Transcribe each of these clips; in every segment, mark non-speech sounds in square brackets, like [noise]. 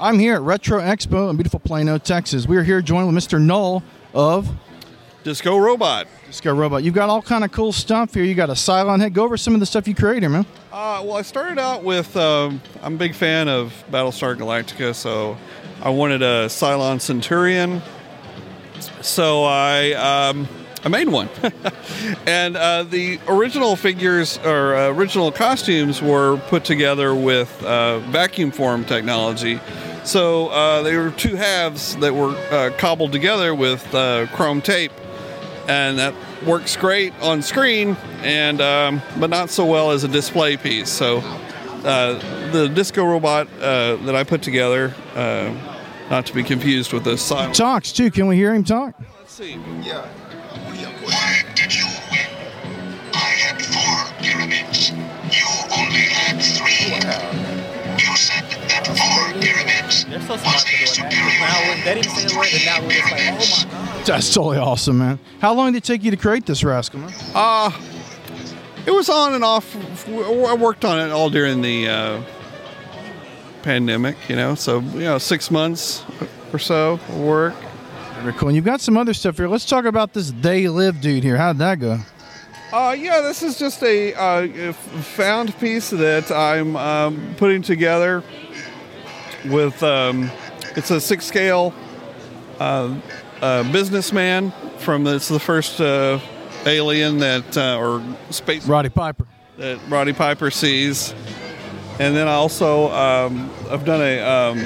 I'm here at Retro Expo in beautiful Plano, Texas. We're here joined with Mr. Null of Disco Robot. Disco Robot. You've got all kind of cool stuff here. You got a Cylon head. Go over some of the stuff you created, man. Uh, well, I started out with um, I'm a big fan of Battlestar Galactica, so I wanted a Cylon Centurion. So I um, I made one, [laughs] and uh, the original figures or uh, original costumes were put together with uh, vacuum form technology. So uh, they were two halves that were uh, cobbled together with uh, chrome tape, and that works great on screen, and um, but not so well as a display piece. So uh, the disco robot uh, that I put together, uh, not to be confused with the Cylon. Talks too. Can we hear him talk? Let's see. Yeah. Why did you they didn't say a word, and now we're just like, oh my god. That's totally awesome, man. How long did it take you to create this rascal, man? Uh, it was on and off. I worked on it all during the uh, pandemic, you know, so, you know, six months or so of work. Very cool. And you've got some other stuff here. Let's talk about this They Live dude here. How'd that go? Uh, yeah, this is just a uh, found piece that I'm um, putting together with. Um, it's a six scale uh, uh, businessman from. It's the first uh, alien that uh, or space Roddy Piper. that Roddy Piper sees, and then I also um, I've done a um,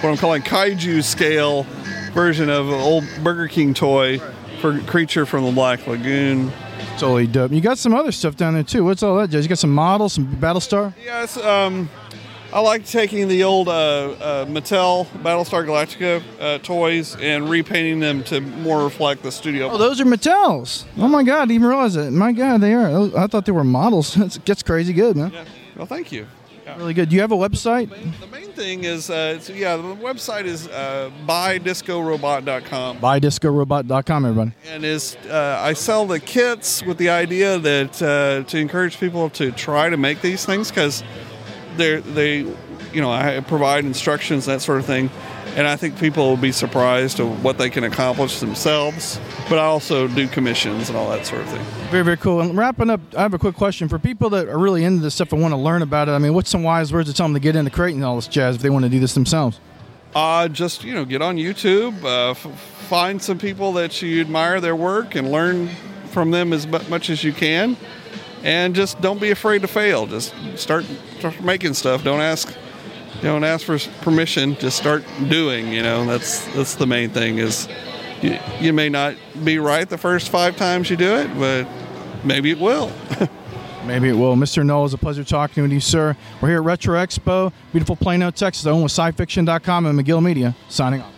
what I'm calling kaiju scale version of an old Burger King toy for creature from the Black Lagoon. Totally dope. You got some other stuff down there too. What's all that, Judge? You got some models, some Battlestar? Yes, um, I like taking the old uh, uh, Mattel Battlestar Galactica uh, toys and repainting them to more reflect the studio. Oh, those are Mattels. Oh my God, I didn't even realize it. My God, they are. I thought they were models. [laughs] It gets crazy good, man. Yeah. Well, thank you. Yeah. Really good. Do you have a website? The main thing is, uh, it's, yeah, the website is uh, buydiscorobot.com. BuyDiscoRobot.com, everybody. and is uh, I sell the kits with the idea that uh, to encourage people to try to make these things because they they you know I provide instructions that sort of thing, and I think people will be surprised of what they can accomplish themselves. But I also do commissions and all that sort of thing. Very, very cool. And wrapping up, I have a quick question for people that are really into this stuff and want to learn about it. I mean, what's some wise words to tell them to get into creating all this jazz if they want to do this themselves? Uh, just you know, get on YouTube, uh, f- find some people that you admire their work, and learn from them as mu- much as you can. And just don't be afraid to fail. Just start, start making stuff. Don't ask, don't ask for permission. Just start doing. You know, that's that's the main thing. Is you, you may not be right the first five times you do it, but maybe it will. [laughs] Maybe it will. Mr. Noel, it's a pleasure talking with you, sir. We're here at Retro Expo, beautiful Plano, Texas, owned with scifiction.com and McGill Media. Signing off.